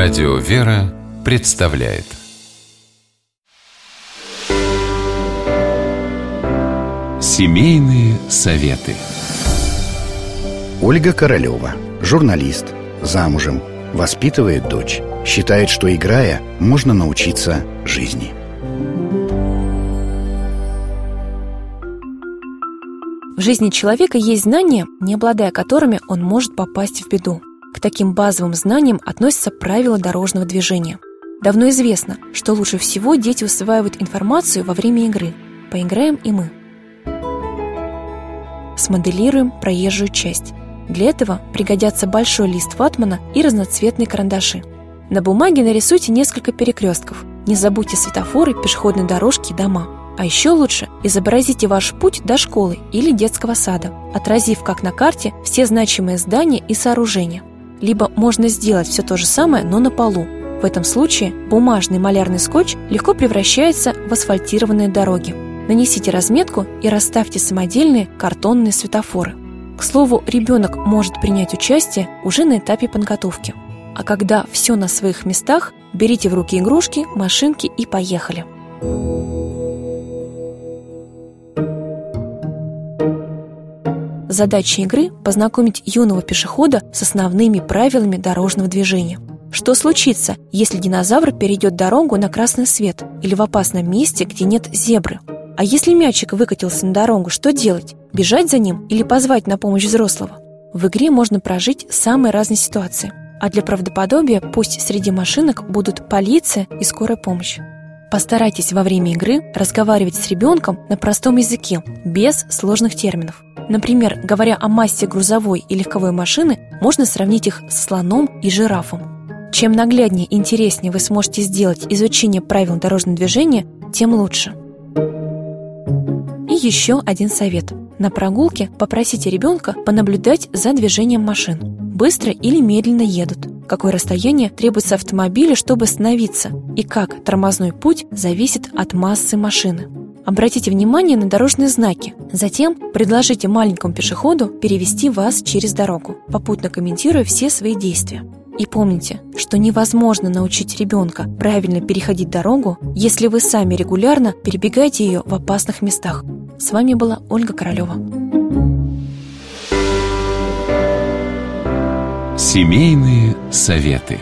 Радио «Вера» представляет. Семейные советы. Ольга Королева, журналист, замужем, воспитывает дочь Считает, что играя, можно научиться жизни. В жизни человека есть знания, не обладая которыми он может попасть в беду. К таким базовым знаниям относятся правила дорожного движения. Давно известно, что лучше всего дети усваивают информацию во время игры. Поиграем и мы. Смоделируем проезжую часть. Для этого пригодятся большой лист ватмана и разноцветные карандаши. На бумаге нарисуйте несколько перекрестков. Не забудьте светофоры, пешеходные дорожки и дома. А еще лучше изобразите ваш путь до школы или детского сада, отразив как на карте все значимые здания и сооружения. Либо можно сделать все то же самое, но на полу. В этом случае бумажный малярный скотч легко превращается в асфальтированные дороги. Нанесите разметку и расставьте самодельные картонные светофоры. К слову, ребенок может принять участие уже на этапе подготовки. А когда все на своих местах, берите в руки игрушки, машинки и поехали. Задача игры – познакомить юного пешехода с основными правилами дорожного движения. Что случится, если динозавр перейдет дорогу на красный свет или в опасном месте, где нет зебры? А если мячик выкатился на дорогу, что делать? Бежать за ним или позвать на помощь взрослого? В игре можно прожить самые разные ситуации. А для правдоподобия пусть среди машинок будут полиция и скорая помощь. Постарайтесь во время игры разговаривать с ребенком на простом языке, без сложных терминов. Например, говоря о массе грузовой и легковой машины, можно сравнить их с слоном и жирафом. Чем нагляднее и интереснее вы сможете сделать изучение правил дорожного движения, тем лучше. И еще один совет. На прогулке попросите ребенка понаблюдать за движением машин. Быстро или медленно едут. Какое расстояние требуется автомобилю, чтобы остановиться. И как тормозной путь зависит от массы машины. Обратите внимание на дорожные знаки. Затем предложите маленькому пешеходу перевести вас через дорогу, попутно комментируя все свои действия. И помните, что невозможно научить ребенка правильно переходить дорогу, если вы сами регулярно перебегаете ее в опасных местах. С вами была Ольга Королева. Семейные советы.